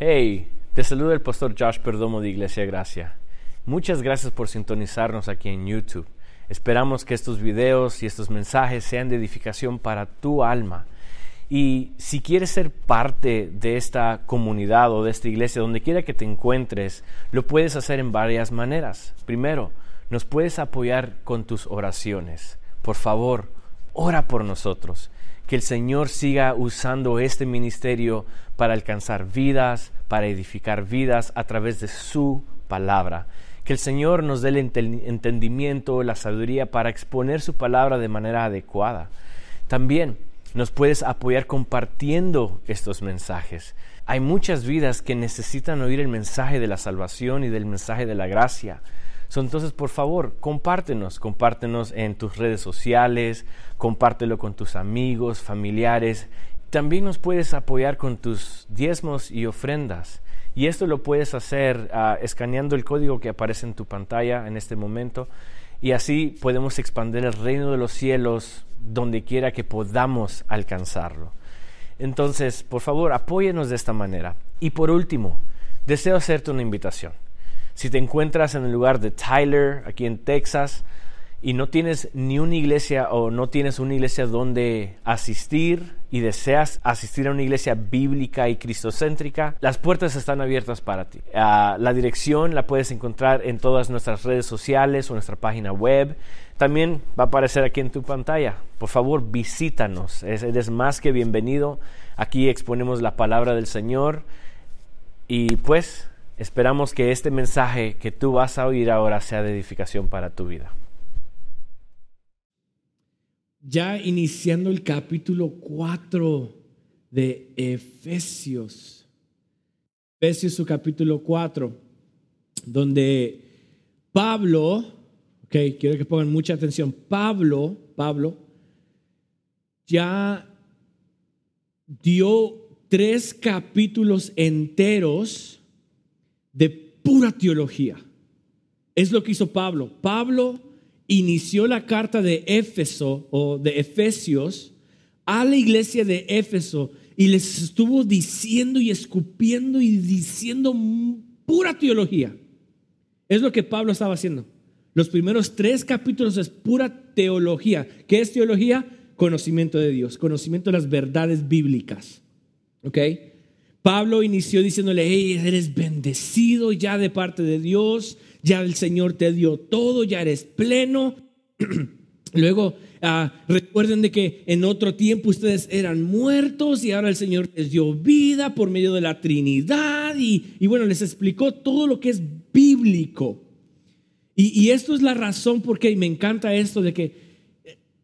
Hey, te saluda el pastor Josh Perdomo de Iglesia Gracia. Muchas gracias por sintonizarnos aquí en YouTube. Esperamos que estos videos y estos mensajes sean de edificación para tu alma. Y si quieres ser parte de esta comunidad o de esta iglesia, donde quiera que te encuentres, lo puedes hacer en varias maneras. Primero, nos puedes apoyar con tus oraciones. Por favor, ora por nosotros. Que el Señor siga usando este ministerio para alcanzar vidas, para edificar vidas a través de su palabra. Que el Señor nos dé el entendimiento, la sabiduría para exponer su palabra de manera adecuada. También nos puedes apoyar compartiendo estos mensajes. Hay muchas vidas que necesitan oír el mensaje de la salvación y del mensaje de la gracia. Entonces, por favor, compártenos, compártenos en tus redes sociales, compártelo con tus amigos, familiares. También nos puedes apoyar con tus diezmos y ofrendas. Y esto lo puedes hacer uh, escaneando el código que aparece en tu pantalla en este momento. Y así podemos expandir el reino de los cielos donde quiera que podamos alcanzarlo. Entonces, por favor, apóyenos de esta manera. Y por último, deseo hacerte una invitación. Si te encuentras en el lugar de Tyler, aquí en Texas, y no tienes ni una iglesia o no tienes una iglesia donde asistir y deseas asistir a una iglesia bíblica y cristocéntrica, las puertas están abiertas para ti. Ah, la dirección la puedes encontrar en todas nuestras redes sociales o nuestra página web. También va a aparecer aquí en tu pantalla. Por favor, visítanos. Eres más que bienvenido. Aquí exponemos la palabra del Señor y pues esperamos que este mensaje que tú vas a oír ahora sea de edificación para tu vida ya iniciando el capítulo 4 de Efesios. Efesios su capítulo 4, donde Pablo, ok, quiero que pongan mucha atención, Pablo, Pablo, ya dio tres capítulos enteros de pura teología. Es lo que hizo Pablo. Pablo inició la carta de Éfeso o de Efesios a la iglesia de Éfeso y les estuvo diciendo y escupiendo y diciendo pura teología. Es lo que Pablo estaba haciendo. Los primeros tres capítulos es pura teología. ¿Qué es teología? Conocimiento de Dios, conocimiento de las verdades bíblicas. ¿Ok? Pablo inició diciéndole, hey, eres bendecido ya de parte de Dios, ya el Señor te dio todo, ya eres pleno. Luego, ah, recuerden de que en otro tiempo ustedes eran muertos y ahora el Señor les dio vida por medio de la Trinidad y, bueno, les explicó todo lo que es bíblico. Y, y esto es la razón por qué me encanta esto de que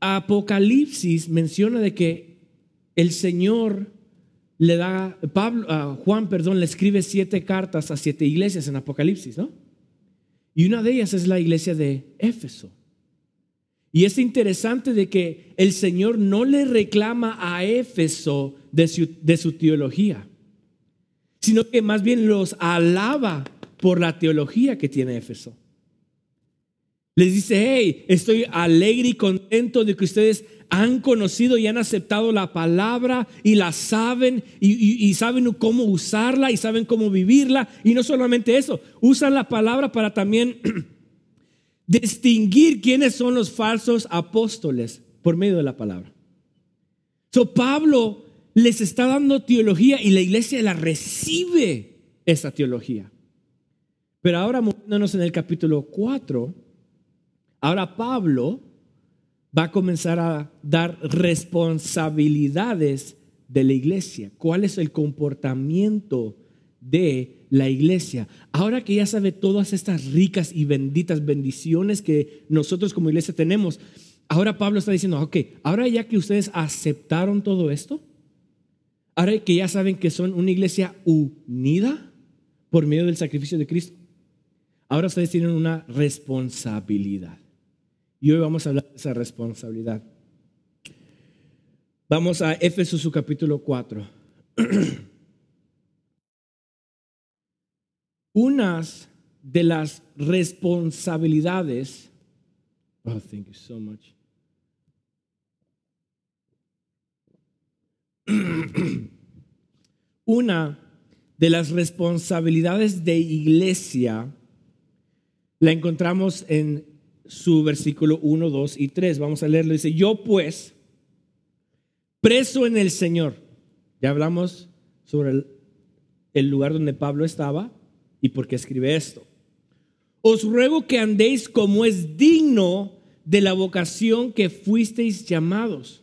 Apocalipsis menciona de que el Señor le da, Pablo, Juan, perdón, le escribe siete cartas a siete iglesias en Apocalipsis, ¿no? Y una de ellas es la iglesia de Éfeso. Y es interesante de que el Señor no le reclama a Éfeso de su, de su teología, sino que más bien los alaba por la teología que tiene Éfeso. Les dice, hey, estoy alegre y contento de que ustedes han conocido y han aceptado la palabra y la saben y, saben cómo usarla y saben cómo vivirla. Y no solamente eso, usan la palabra para también distinguir quiénes son los falsos apóstoles por medio de la palabra. So Pablo les está dando teología y la iglesia la recibe esa teología. Pero ahora moviéndonos en el capítulo 4, ahora Pablo va a comenzar a dar responsabilidades de la iglesia. ¿Cuál es el comportamiento de la iglesia? Ahora que ya sabe todas estas ricas y benditas bendiciones que nosotros como iglesia tenemos, ahora Pablo está diciendo, ok, ahora ya que ustedes aceptaron todo esto, ahora que ya saben que son una iglesia unida por medio del sacrificio de Cristo, ahora ustedes tienen una responsabilidad. Y hoy vamos a hablar de esa responsabilidad. Vamos a Éfeso su capítulo 4. Unas de las responsabilidades, oh, thank you so much. Una de las responsabilidades de iglesia la encontramos en su versículo 1, 2 y 3. Vamos a leerlo. Dice, yo pues, preso en el Señor. Ya hablamos sobre el, el lugar donde Pablo estaba y por qué escribe esto. Os ruego que andéis como es digno de la vocación que fuisteis llamados,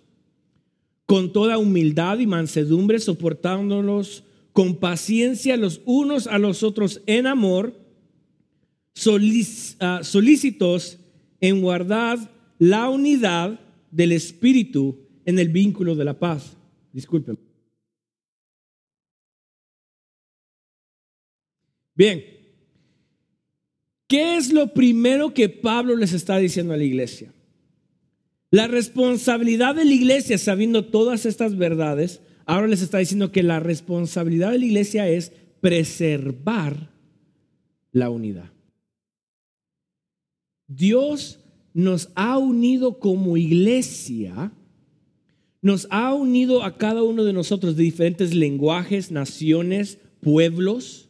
con toda humildad y mansedumbre, soportándolos con paciencia los unos a los otros en amor, ah, solícitos en guardar la unidad del Espíritu en el vínculo de la paz. Disculpen. Bien, ¿qué es lo primero que Pablo les está diciendo a la iglesia? La responsabilidad de la iglesia, sabiendo todas estas verdades, ahora les está diciendo que la responsabilidad de la iglesia es preservar la unidad. Dios nos ha unido como iglesia, nos ha unido a cada uno de nosotros de diferentes lenguajes, naciones, pueblos,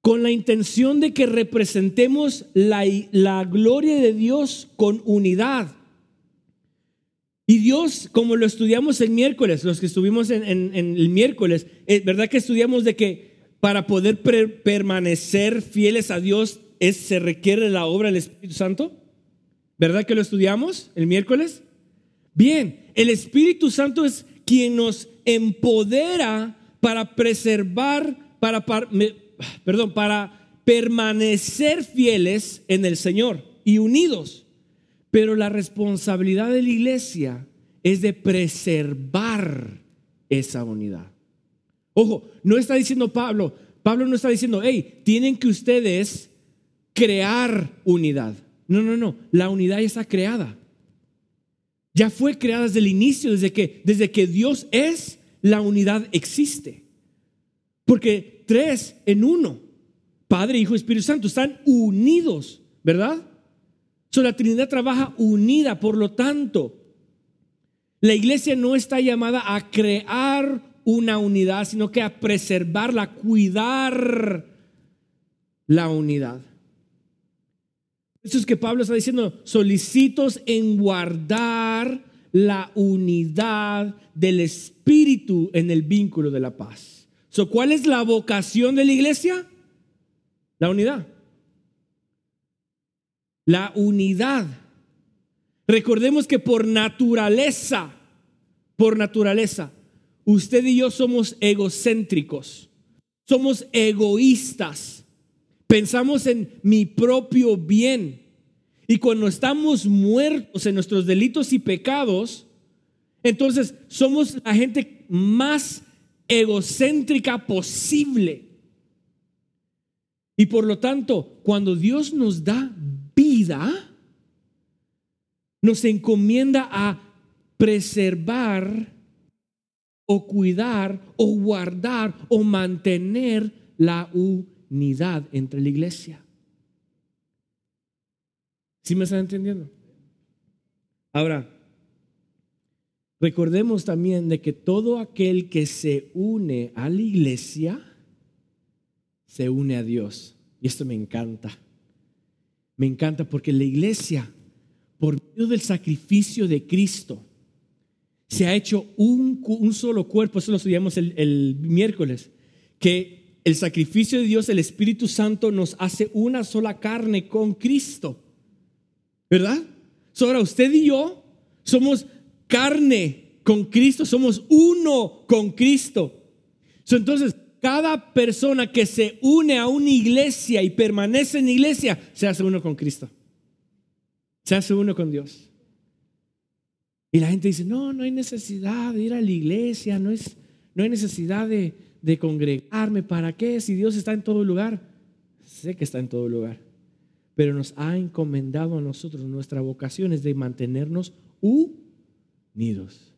con la intención de que representemos la, la gloria de Dios con unidad. Y Dios, como lo estudiamos el miércoles, los que estuvimos en, el miércoles, es verdad que estudiamos de que para poder permanecer fieles a Dios es, se requiere la obra del Espíritu Santo. ¿Verdad que lo estudiamos el miércoles? Bien, el Espíritu Santo es quien nos empodera para preservar, para, perdón, para permanecer fieles en el Señor y unidos. Pero la responsabilidad de la iglesia es de preservar esa unidad. Ojo, no está diciendo Pablo, Pablo no está diciendo, hey, tienen que ustedes crear unidad. No, no, no, la unidad ya está creada. Ya fue creada desde el inicio, desde que, desde que Dios es, la unidad existe. Porque tres en uno, Padre, Hijo y Espíritu Santo, están unidos, ¿verdad? So, la Trinidad trabaja unida, por lo tanto, la iglesia no está llamada a crear una unidad, sino que a preservarla, cuidar la unidad. Eso es que Pablo está diciendo, solicitos en guardar la unidad del Espíritu en el vínculo de la paz. So, ¿Cuál es la vocación de la iglesia? La unidad la unidad. Recordemos que por naturaleza, por naturaleza, usted y yo somos egocéntricos, somos egoístas, pensamos en mi propio bien. Y cuando estamos muertos en nuestros delitos y pecados, entonces somos la gente más egocéntrica posible. Y por lo tanto, cuando Dios nos da vida nos encomienda a preservar o cuidar o guardar o mantener la unidad entre la iglesia. ¿Sí me están entendiendo? Ahora, recordemos también de que todo aquel que se une a la iglesia, se une a Dios. Y esto me encanta. Me encanta porque la iglesia, por medio del sacrificio de Cristo, se ha hecho un, solo cuerpo, eso lo estudiamos el, miércoles, que el sacrificio de Dios, el Espíritu Santo, nos hace una sola carne con Cristo. ¿Verdad? ahora usted y yo somos carne con Cristo, somos uno con Cristo. entonces, cada persona que se une a una iglesia y permanece en la iglesia, se hace uno con Cristo. Se hace uno con Dios. Y la gente dice, no, no hay necesidad de ir a la iglesia, no, es, no hay necesidad de, de congregarme. ¿Para qué? Si Dios está en todo lugar. Sé que está en todo lugar. Pero nos ha encomendado a nosotros, nuestra vocación es de mantenernos unidos.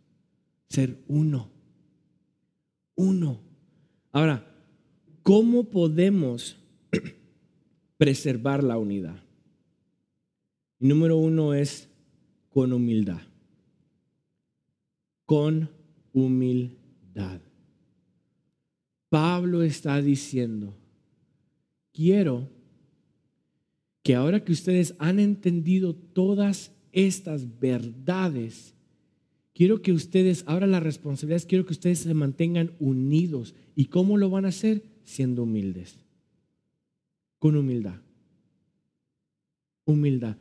Ser uno. Uno. Ahora, ¿cómo podemos preservar la unidad? número uno es con humildad. Con humildad. Pablo está diciendo, quiero que ahora que ustedes han entendido todas estas verdades, quiero que ustedes, ahora la responsabilidad es, quiero que ustedes se mantengan unidos. ¿Y cómo lo van a hacer? Siendo humildes. Con humildad. Humildad.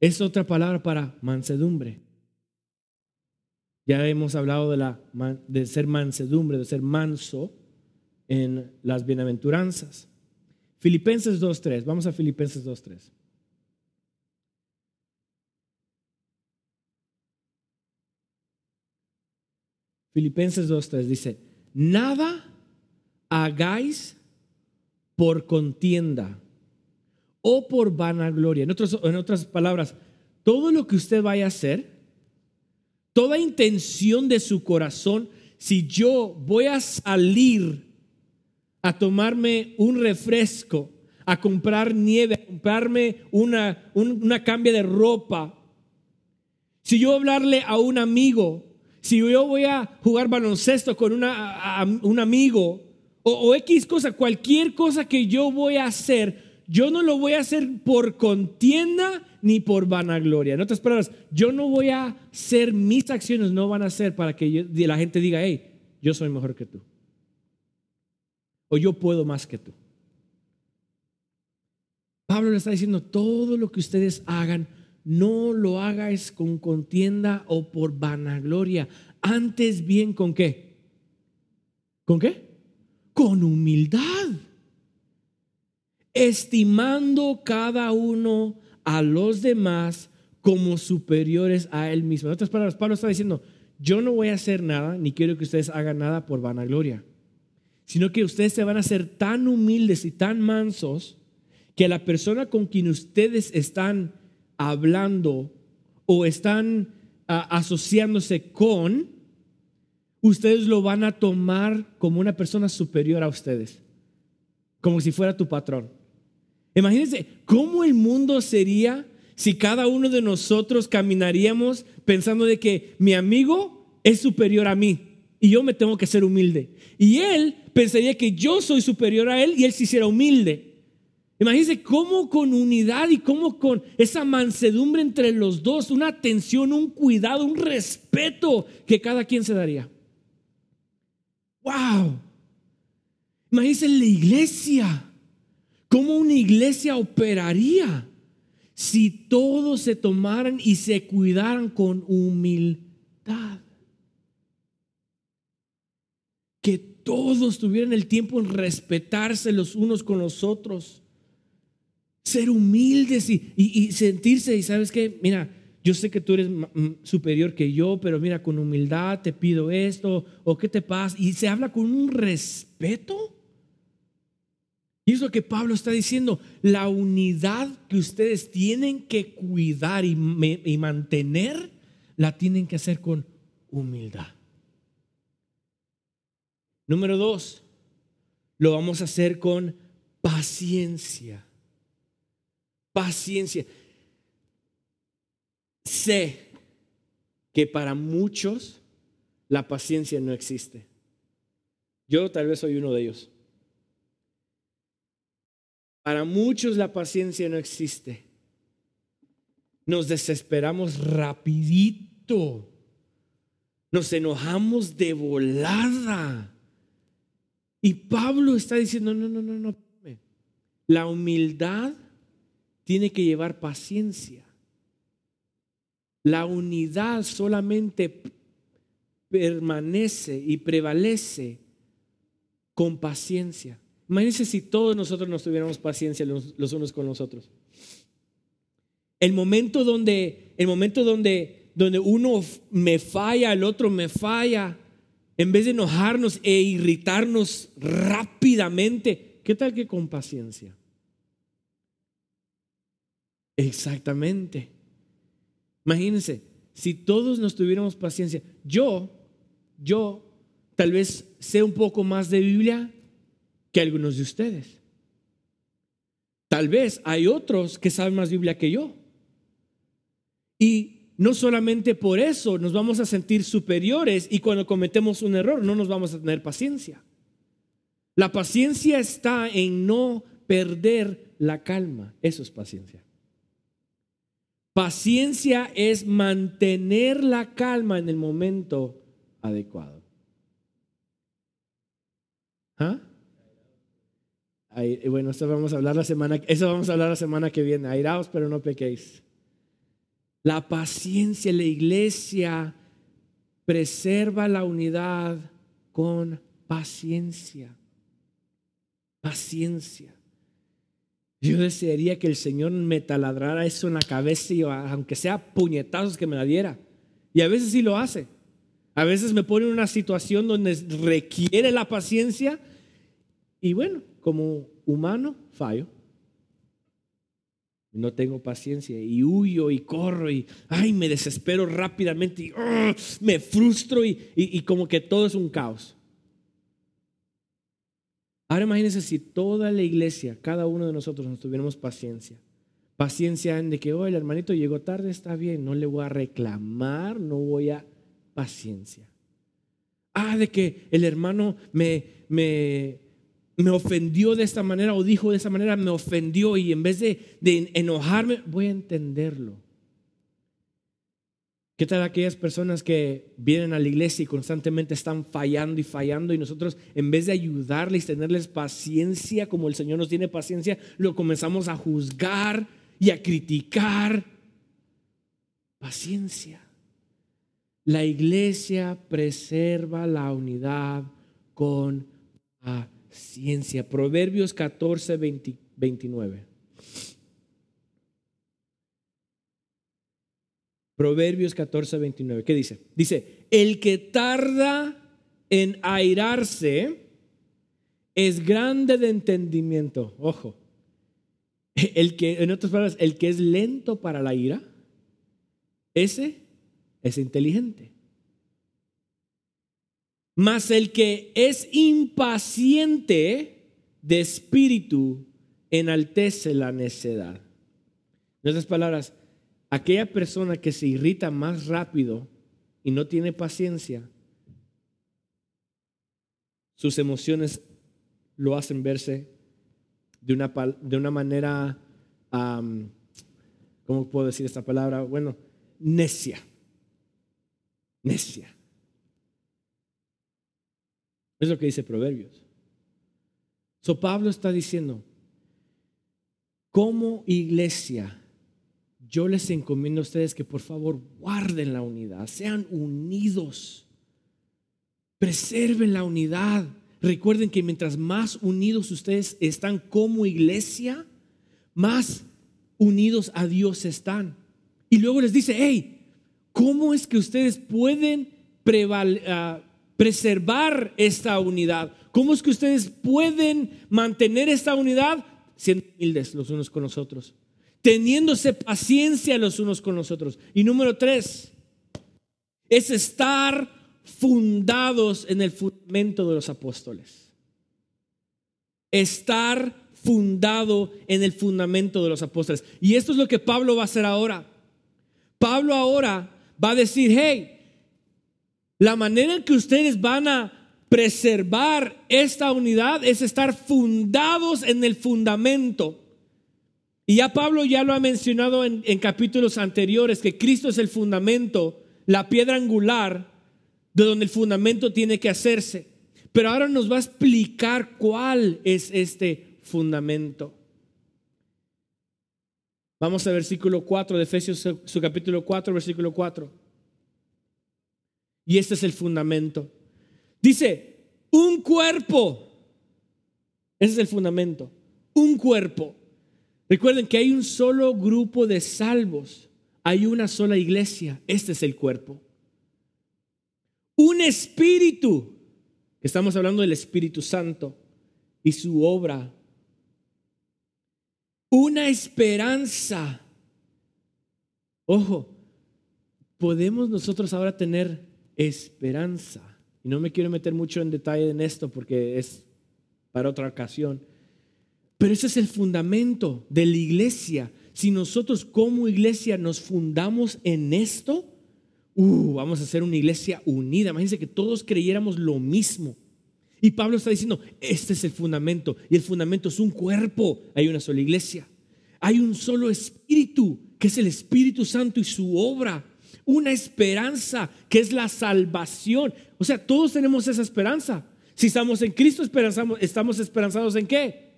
Es otra palabra para mansedumbre. Ya hemos hablado de, la, de ser mansedumbre, de ser manso en las bienaventuranzas. Filipenses 2.3, vamos a Filipenses 2.3. Filipenses 2.3 dice, nada hagáis por contienda o por vanagloria. En, otras palabras, todo lo que usted vaya a hacer, toda intención de su corazón, si yo voy a salir a tomarme un refresco, a comprar nieve, a comprarme una, una cambia de ropa, si yo hablarle a un amigo, si yo voy a jugar baloncesto con una, un amigo, o, X cosa, cualquier cosa que yo voy a hacer, yo no lo voy a hacer por contienda ni por vanagloria. En otras palabras, yo no voy a hacer, mis acciones no van a ser para que la gente diga, hey, yo soy mejor que tú. O yo puedo más que tú. Pablo le está diciendo, todo lo que ustedes hagan, no lo hagáis con contienda o por vanagloria. Antes bien, ¿con qué? ¿Con qué? Con humildad estimando cada uno a los demás como superiores a él mismo. En otras palabras, Pablo está diciendo, yo no voy a hacer nada, ni quiero que ustedes hagan nada por vanagloria, sino que ustedes se van a ser tan humildes y tan mansos que la persona con quien ustedes están hablando o están ah, asociándose con, ustedes lo van a tomar como una persona superior a ustedes, como si fuera tu patrón. Imagínense cómo el mundo sería si cada uno de nosotros caminaríamos pensando de que mi amigo es superior a mí y yo me tengo que ser humilde. Y él pensaría que yo soy superior a él y él se hiciera humilde. Imagínense cómo con unidad y cómo con esa mansedumbre entre los dos, una atención, un cuidado, un respeto que cada quien se daría. ¡Wow! Imagínense la iglesia. ¿Cómo una iglesia operaría si todos se tomaran y se cuidaran con humildad? Que todos tuvieran el tiempo en respetarse los unos con los otros. Ser humildes y, sentirse, y sabes que, mira, yo sé que tú eres superior que yo, pero mira, con humildad te pido esto, o qué te pasa. Y se habla con un respeto. Y es lo que Pablo está diciendo, la unidad que ustedes tienen que cuidar y, mantener, la tienen que hacer con humildad. Número dos, lo vamos a hacer con paciencia. Paciencia. Sé que para muchos la paciencia no existe. Yo tal vez soy uno de ellos. Para muchos la paciencia no existe. Nos desesperamos rapidito. Nos enojamos de volada. Y Pablo está diciendo, no, no, no, no. La humildad tiene que llevar paciencia. La unidad solamente permanece y prevalece con paciencia. Imagínense si todos nosotros nos tuviéramos paciencia los, unos con los otros. El momento donde, el momento donde, donde uno me falla, el otro me falla, en vez de enojarnos e irritarnos rápidamente, ¿qué tal que con paciencia? Exactamente. Imagínense, si todos nos tuviéramos paciencia, yo, yo tal vez sé un poco más de Biblia, que algunos de ustedes. Tal vez hay otros que saben más Biblia que yo. Y no solamente por eso nos vamos a sentir superiores y cuando cometemos un error no nos vamos a tener paciencia. La paciencia está en no perder la calma. Eso es paciencia. Paciencia es mantener la calma en el momento adecuado. ¿Ah? bueno, eso vamos a hablar la semana, eso vamos a hablar la semana que viene. Airaos, pero no pequéis. La paciencia, la iglesia preserva la unidad con paciencia. Paciencia. Yo desearía que el Señor me taladrara eso en la cabeza y aunque sea puñetazos que me la diera. Y a veces sí lo hace. A veces me pone en una situación donde requiere la paciencia y bueno, como humano fallo. No tengo paciencia y huyo y corro y ay, me desespero rápidamente y ¡ah! me frustro y, y como que todo es un caos. Ahora imagínense si toda la iglesia, cada uno de nosotros nos tuviéramos paciencia. Paciencia en de que, oh, el hermanito llegó tarde, está bien, no le voy a reclamar, no voy a paciencia. Ah, de que el hermano me, me, me ofendió de esta manera o dijo de esta manera, me ofendió y en vez de, enojarme, voy a entenderlo. ¿Qué tal aquellas personas que vienen a la iglesia y constantemente están fallando y fallando y nosotros en vez de ayudarles, tenerles paciencia como el Señor nos tiene paciencia, lo comenzamos a juzgar y a criticar? Paciencia. La iglesia preserva la unidad con paciencia. Proverbios 14, 29. Proverbios 14, 29. ¿Qué dice? Dice, el que tarda en airarse es grande de entendimiento. Ojo. El que, en otras palabras, el que es lento para la ira, ese es inteligente. Mas el que es impaciente de espíritu enaltece la necedad. En otras palabras, aquella persona que se irrita más rápido y no tiene paciencia, sus emociones lo hacen verse de una, de una manera, ¿cómo puedo decir esta palabra? Bueno, necia. Necia. Es lo que dice Proverbios. So Pablo está diciendo, como iglesia, yo les encomiendo a ustedes que por favor guarden la unidad, sean unidos, preserven la unidad. Recuerden que mientras más unidos ustedes están como iglesia, más unidos a Dios están. Y luego les dice, hey, ¿cómo es que ustedes pueden ah, preservar esta unidad? ¿Cómo es que ustedes pueden mantener esta unidad siendo humildes los unos con los otros? teniéndose paciencia los unos con los otros. Y número tres, es estar fundados en el fundamento de los apóstoles. Estar fundado en el fundamento de los apóstoles. Y esto es lo que Pablo va a hacer ahora. Pablo ahora va a decir, hey, la manera en que ustedes van a preservar esta unidad es estar fundados en el fundamento. Y ya Pablo ya lo ha mencionado en, capítulos anteriores, que Cristo es el fundamento, la piedra angular de donde el fundamento tiene que hacerse. Pero ahora nos va a explicar cuál es este fundamento. Vamos al versículo 4 de Efesios, su capítulo 4, versículo 4. Y este es el fundamento. Dice, un cuerpo. Ese es el fundamento. Un cuerpo Recuerden que hay un solo grupo de salvos, hay una sola iglesia, este es el cuerpo. Un espíritu, estamos hablando del Espíritu Santo y su obra. Una esperanza. Ojo, podemos nosotros ahora tener esperanza. Y no me quiero meter mucho en detalle en esto porque es para otra ocasión. Pero ese es el fundamento de la iglesia. Si nosotros como iglesia nos fundamos en esto, uh, vamos a ser una iglesia unida. Imagínense que todos creyéramos lo mismo Y Pablo está diciendo, este es el fundamento. Y el fundamento es un cuerpo. Hay una sola iglesia. Hay un solo espíritu, que es el Espíritu Santo y su obra. Una esperanza, que es la salvación. O sea, todos tenemos esa esperanza. Si estamos en Cristo, estamos esperanzados en qué?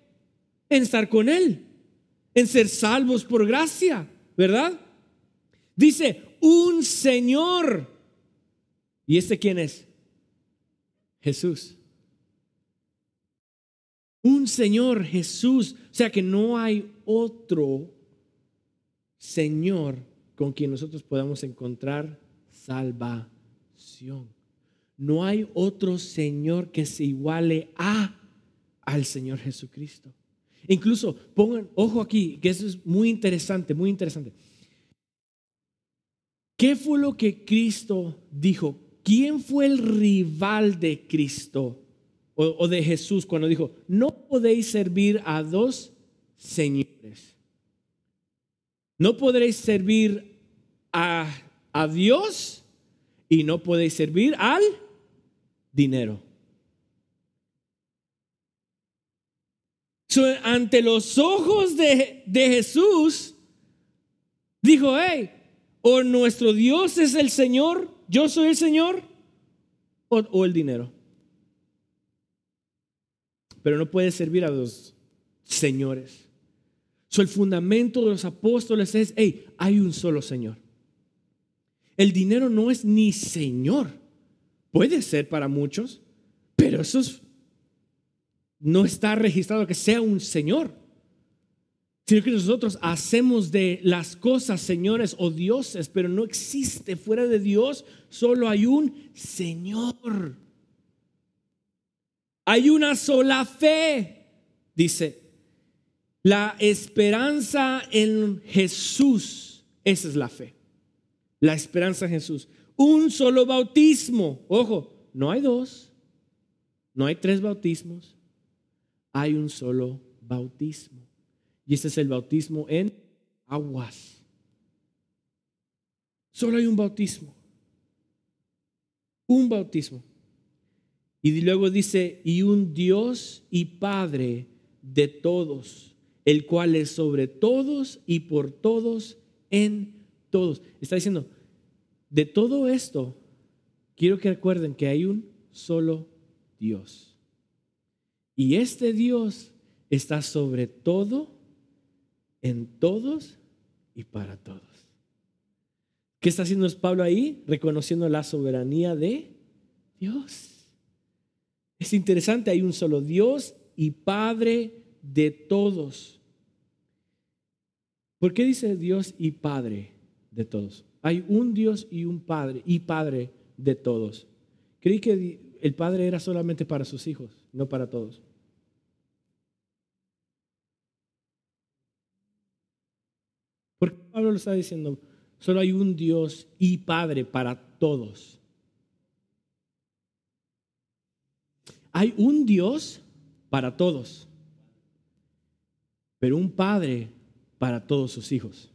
En estar con Él. En ser salvos por gracia. ¿Verdad? Dice, un Señor. ¿Y este quién es? Jesús un Señor Jesús. O sea que no hay otro Señor con quien nosotros podamos encontrar salvación. No hay otro Señor que se iguale a al Señor Jesucristo. Incluso pongan ojo aquí, que eso es muy interesante, muy interesante. ¿Qué fue lo que Cristo dijo? ¿Quién fue el rival de Cristo? o, de Jesús cuando dijo, no podéis servir a dos señores. No podréis servir a, a Dios y no podéis servir al dinero. ante los ojos de, de, Jesús, dijo, hey, o nuestro Dios es el Señor, yo soy el Señor, o, o el dinero pero no puede servir a los señores. El fundamento de los apóstoles es, hey, hay un solo Señor. El dinero no es ni Señor. Puede ser para muchos, pero eso no está registrado que sea un Señor. Sino que nosotros hacemos de las cosas señores o dioses, pero no existe fuera de Dios, solo hay un Señor. Hay una sola fe, dice. La esperanza en Jesús, esa es la fe. La esperanza en Jesús. Un solo bautismo. Ojo, no hay dos, no hay tres bautismos, hay un solo bautismo. Y este es el bautismo en aguas. Solo hay un bautismo. Un bautismo. Y luego dice, y un Dios y Padre de todos, el cual es sobre todos y por todos en todos. Está diciendo, de todo esto, quiero que recuerden que hay un solo Dios. Y este Dios está sobre todo, en todos y para todos. ¿Qué está haciendo Pablo ahí? Reconociendo la soberanía de Dios. Es interesante, hay un solo Dios y Padre de todos. ¿Por qué dice Dios y Padre de todos? Hay un Dios y un Padre y Padre de todos. Creí que el Padre era solamente para sus hijos, no para todos. ¿Por qué Pablo lo está diciendo? Solo hay un Dios y Padre para todos. Hay un Dios para todos, pero un Padre para todos sus hijos.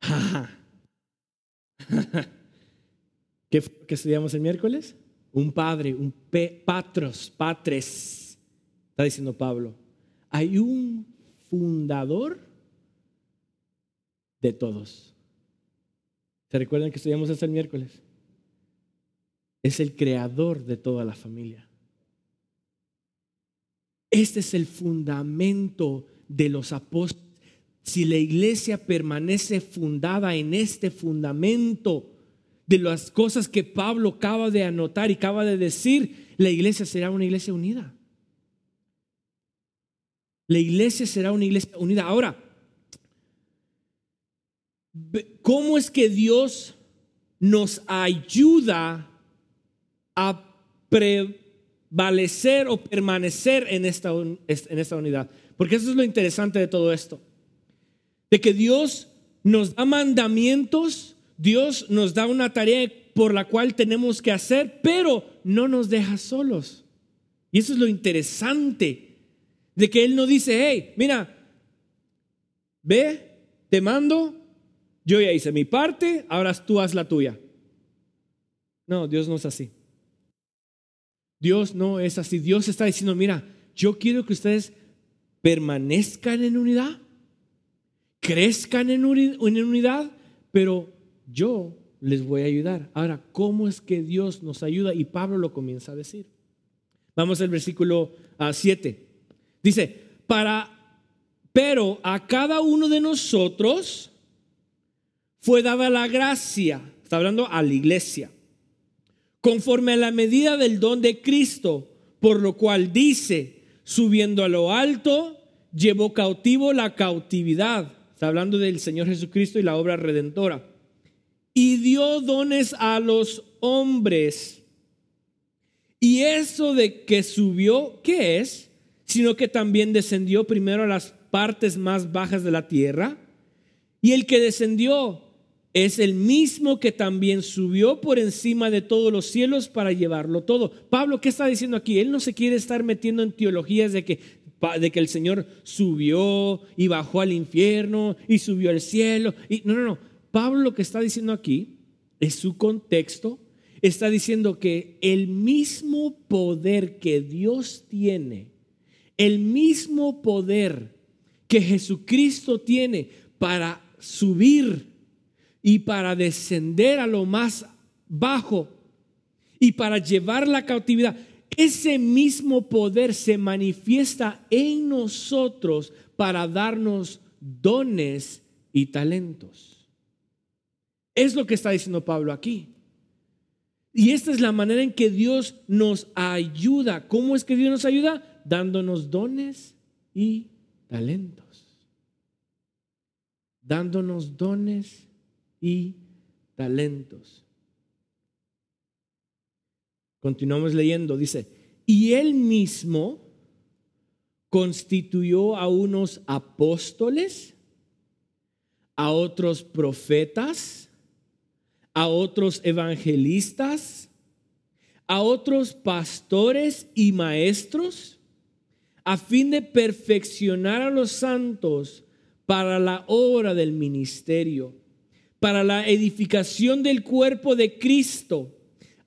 ¿Qué que estudiamos el miércoles? Un padre, un patros, patres, está diciendo Pablo. Hay un fundador de todos. ¿Se recuerdan que estudiamos este el miércoles? es el creador de toda la familia. Este es el fundamento de los apóstoles. Si la iglesia permanece fundada en este fundamento de las cosas que Pablo acaba de anotar y acaba de decir, la iglesia será una iglesia unida. La iglesia será una iglesia unida. Ahora, ¿cómo es que Dios nos ayuda a prevalecer o permanecer en esta, en esta unidad. Porque eso es lo interesante de todo esto. De que Dios nos da mandamientos, Dios nos da una tarea por la cual tenemos que hacer, pero no nos deja solos. Y eso es lo interesante, de que Él no dice, hey, mira, ve, te mando, yo ya hice mi parte, ahora tú haz la tuya. No, Dios no es así. Dios no es así. Dios está diciendo, mira, yo quiero que ustedes permanezcan en unidad, crezcan en unidad, pero yo les voy a ayudar. Ahora, ¿cómo es que Dios nos ayuda? Y Pablo lo comienza a decir. Vamos al versículo 7. Ah, Dice, para, pero a cada uno de nosotros fue dada la gracia, está hablando a la iglesia, conforme a la medida del don de Cristo, por lo cual dice, subiendo a lo alto, llevó cautivo la cautividad. Está hablando del Señor Jesucristo y la obra redentora. Y dio dones a los hombres. Y eso de que subió, ¿qué es? Sino que también descendió primero a las partes más bajas de la tierra. Y el que descendió es el mismo que también subió por encima de todos los cielos para llevarlo todo. Pablo, ¿qué está diciendo aquí? Él no se quiere estar metiendo en teologías de que, de que el Señor subió y bajó al infierno y subió al cielo. Y, no, no, no. Pablo lo que está diciendo aquí es su contexto. Está diciendo que el mismo poder que Dios tiene, el mismo poder que Jesucristo tiene para subir y para descender a lo más bajo y para llevar la cautividad. Ese mismo poder se manifiesta en nosotros para darnos dones y talentos. Es lo que está diciendo Pablo aquí. Y esta es la manera en que Dios nos ayuda. ¿Cómo es que Dios nos ayuda? Dándonos dones y talentos. Dándonos dones y talentos. Continuamos leyendo, dice, y él mismo constituyó a unos apóstoles, a otros profetas, a otros evangelistas, a otros pastores y maestros, a fin de perfeccionar a los santos para la obra del ministerio para la edificación del cuerpo de Cristo,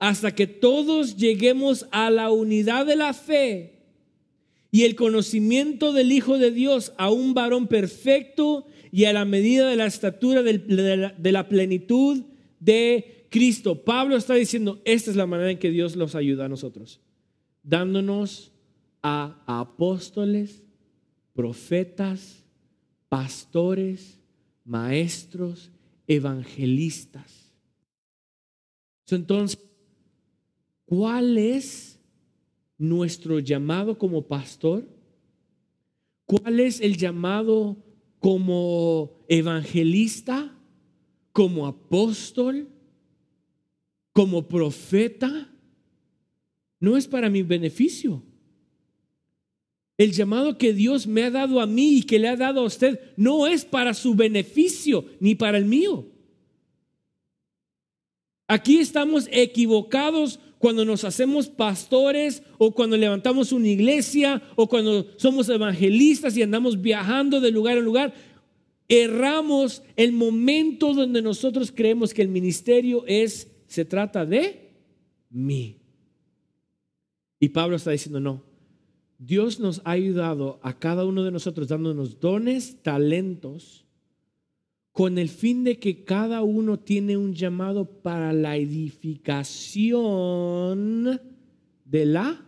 hasta que todos lleguemos a la unidad de la fe y el conocimiento del Hijo de Dios, a un varón perfecto y a la medida de la estatura de la plenitud de Cristo. Pablo está diciendo, esta es la manera en que Dios los ayuda a nosotros, dándonos a apóstoles, profetas, pastores, maestros evangelistas. Entonces, ¿cuál es nuestro llamado como pastor? ¿Cuál es el llamado como evangelista, como apóstol, como profeta? No es para mi beneficio. El llamado que Dios me ha dado a mí y que le ha dado a usted no es para su beneficio ni para el mío. Aquí estamos equivocados cuando nos hacemos pastores o cuando levantamos una iglesia o cuando somos evangelistas y andamos viajando de lugar en lugar. Erramos el momento donde nosotros creemos que el ministerio es, se trata de mí. Y Pablo está diciendo, no, Dios nos ha ayudado a cada uno de nosotros dándonos dones, talentos, con el fin de que cada uno tiene un llamado para la edificación de la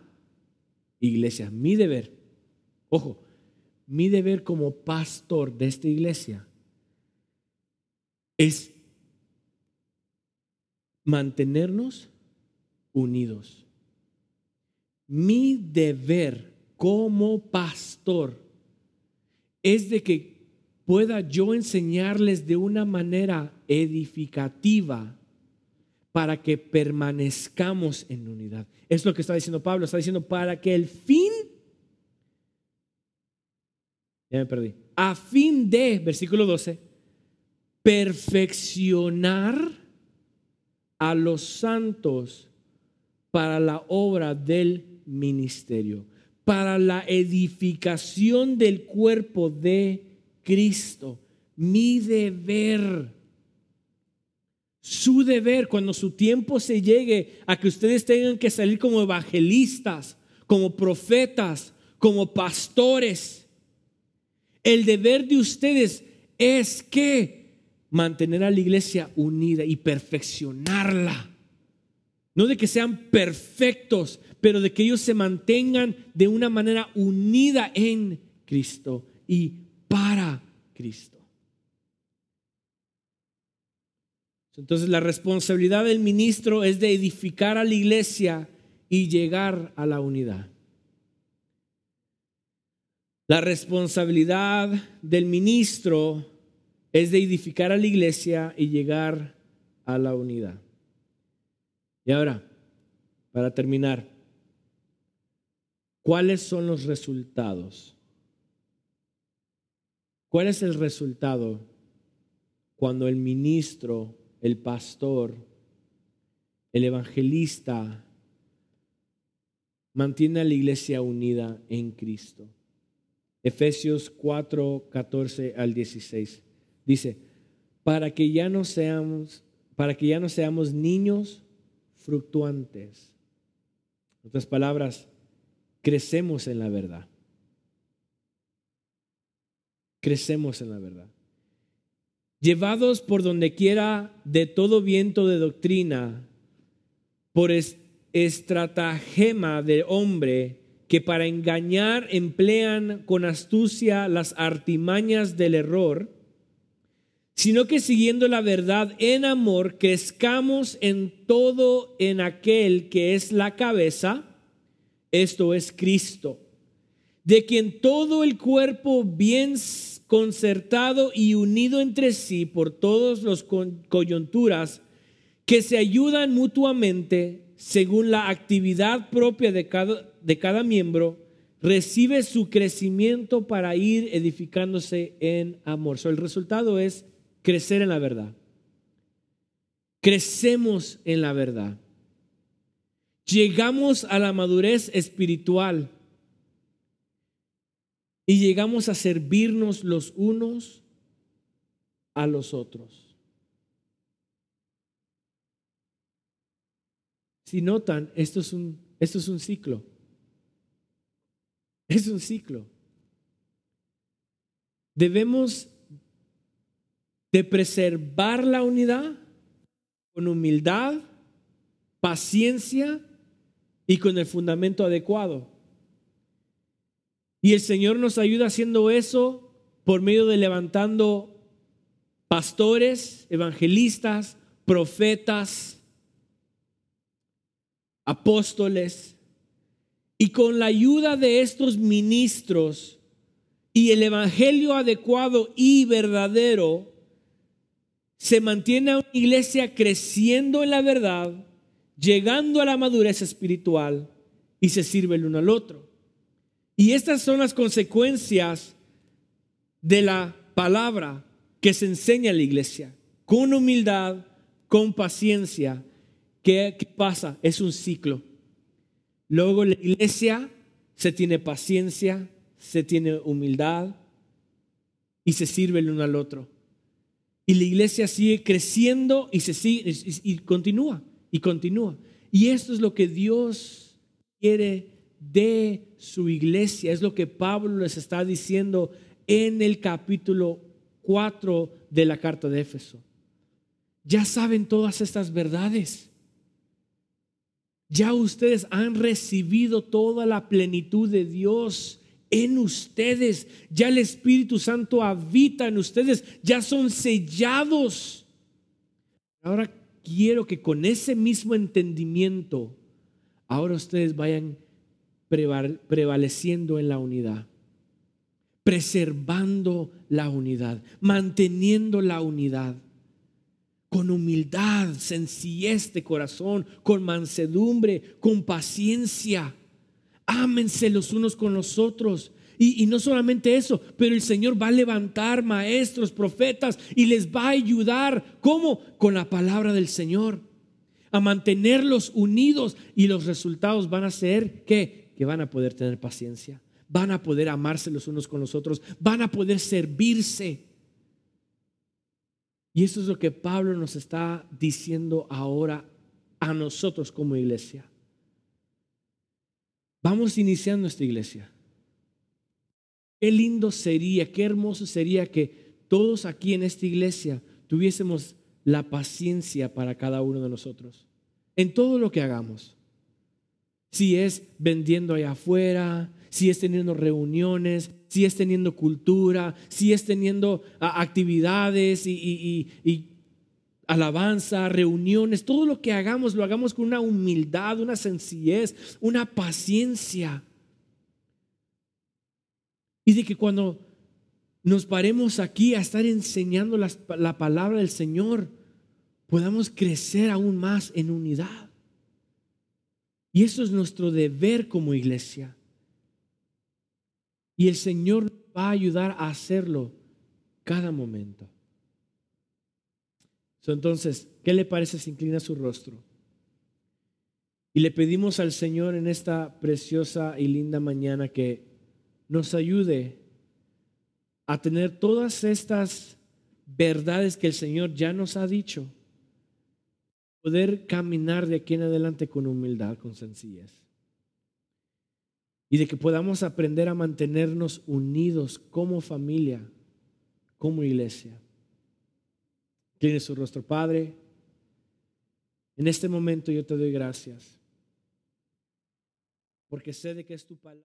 iglesia. Mi deber, ojo, mi deber como pastor de esta iglesia es mantenernos unidos. Mi deber como pastor es de que pueda yo enseñarles de una manera edificativa para que permanezcamos en unidad. Es lo que está diciendo Pablo, está diciendo para que el fin, ya me perdí, a fin de, versículo 12, perfeccionar a los santos para la obra del ministerio para la edificación del cuerpo de Cristo. Mi deber. su deber cuando su tiempo se llegue a que ustedes tengan que salir como evangelistas, como profetas, como pastores. El deber de ustedes es que mantener a la iglesia unida y perfeccionarla. No de que sean perfectos, pero de que ellos se mantengan de una manera unida en Cristo y para Cristo. Entonces la responsabilidad del ministro es de edificar a la iglesia y llegar a la unidad. La responsabilidad del ministro es de edificar a la iglesia y llegar a la unidad. Y ahora, para terminar, ¿cuáles son los resultados? ¿Cuál es el resultado cuando el ministro el pastor, el evangelista, mantiene a la iglesia unida en Cristo. Efesios 4, 14 al 16. Dice, para que ya no seamos, para que ya no seamos niños fructuantes. En otras palabras, crecemos en la verdad. Crecemos en la verdad. Llevados por donde quiera de todo viento de doctrina, por estratagema de hombre que para engañar emplean con astucia las artimañas del error, sino que siguiendo la verdad en amor, crezcamos en todo en aquel que es la cabeza, esto es Cristo, de quien todo el cuerpo bien concertado y unido entre sí por todas las coyunturas que se ayudan mutuamente según la actividad propia de cada, de cada miembro, recibe su crecimiento para ir edificándose en amor. el resultado es crecer en la verdad. Crecemos en la verdad. Llegamos a la madurez espiritual y llegamos a servirnos los unos a los otros. Si notan, esto es un, esto es un ciclo. Es un ciclo. Debemos de preservar la unidad con humildad, paciencia y con el fundamento adecuado. Y el Señor nos ayuda haciendo eso por medio de levantando pastores, evangelistas, profetas, apóstoles. Y con la ayuda de estos ministros y el evangelio adecuado y verdadero, se mantiene una iglesia creciendo en la verdad, llegando a la madurez espiritual y se sirve el uno al otro. Y estas son las consecuencias de la palabra que se enseña a la iglesia. Con humildad, con paciencia. ¿Qué, pasa? Es un ciclo. Luego la iglesia se tiene paciencia, se tiene humildad y se sirve el uno al otro. Y la iglesia sigue creciendo y, se sigue, y continúa, y continúa. Y esto es lo que Dios quiere de su iglesia. Es lo que Pablo les está diciendo en el capítulo 4 de la carta de Éfeso. Ya saben todas estas verdades. Ya ustedes han recibido toda la plenitud de Dios en ustedes. Ya el Espíritu Santo habita en ustedes. Ya son sellados. Ahora quiero que con ese mismo entendimiento, ahora ustedes vayan prevaleciendo en la unidad, preservando la unidad, manteniendo la unidad, con humildad, sencillez de corazón, con mansedumbre, con paciencia. Ámense los unos con los otros. Y, y, no solamente eso, pero el Señor va a levantar maestros, profetas y les va a ayudar. ¿Cómo? Con la palabra del Señor. A mantenerlos unidos y los resultados van a ser que que van a poder tener paciencia, van a poder amarse los unos con los otros, van a poder servirse. Y eso es lo que Pablo nos está diciendo ahora a nosotros como iglesia. Vamos iniciando esta iglesia. Qué lindo sería, qué hermoso sería que todos aquí en esta iglesia tuviésemos la paciencia para cada uno de nosotros. En todo lo que hagamos. Si es vendiendo allá afuera, si es teniendo reuniones, si es teniendo cultura, si es teniendo actividades y, y alabanza, reuniones, todo lo que hagamos lo hagamos con una humildad, una sencillez, una paciencia. Y de que cuando nos paremos aquí a estar enseñando la palabra del Señor, podamos crecer aún más en unidad. Y eso es nuestro deber como iglesia. Y el Señor va a ayudar a hacerlo cada momento. Entonces, ¿qué le parece si inclina su rostro? Y le pedimos al Señor en esta preciosa y linda mañana que nos ayude a tener todas estas verdades que el Señor ya nos ha dicho, poder caminar de aquí en adelante con humildad, con sencillez. Y de que podamos aprender a mantenernos unidos como familia, como iglesia. Tiene su rostro, Padre. En este momento yo te doy gracias, porque sé de que es tu palabra.